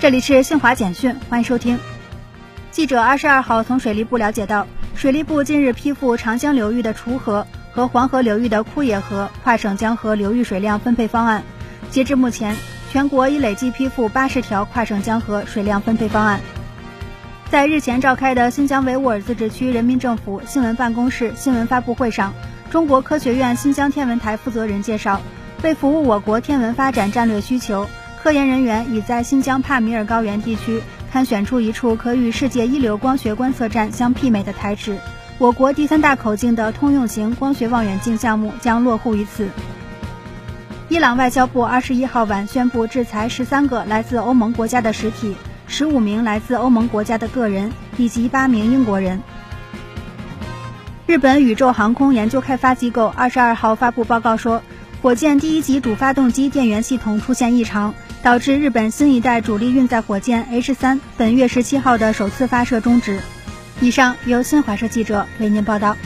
这里是新华简讯，欢迎收听。记者二十二号从水利部了解到，水利部近日批复长江流域的滁河和黄河流域的枯野河跨省江河流域水量分配方案。截至目前，全国已累计批复八十条跨省江河水量分配方案。在日前召开的新疆维吾尔自治区人民政府新闻办公室新闻发布会上，中国科学院新疆天文台负责人介绍，为服务我国天文发展战略需求。科研人员已在新疆帕米尔高原地区勘选出一处可与世界一流光学观测站相媲美的台址，我国第三大口径的通用型光学望远镜项目将落户于此。伊朗外交部二十一号晚宣布制裁十三个来自欧盟国家的实体，十五名来自欧盟国家的个人以及八名英国人。日本宇宙航空研究开发机构二十二号发布报告说，火箭第一级主发动机电源系统出现异常。导致日本新一代主力运载火箭 H 三本月十七号的首次发射终止。以上由新华社记者为您报道。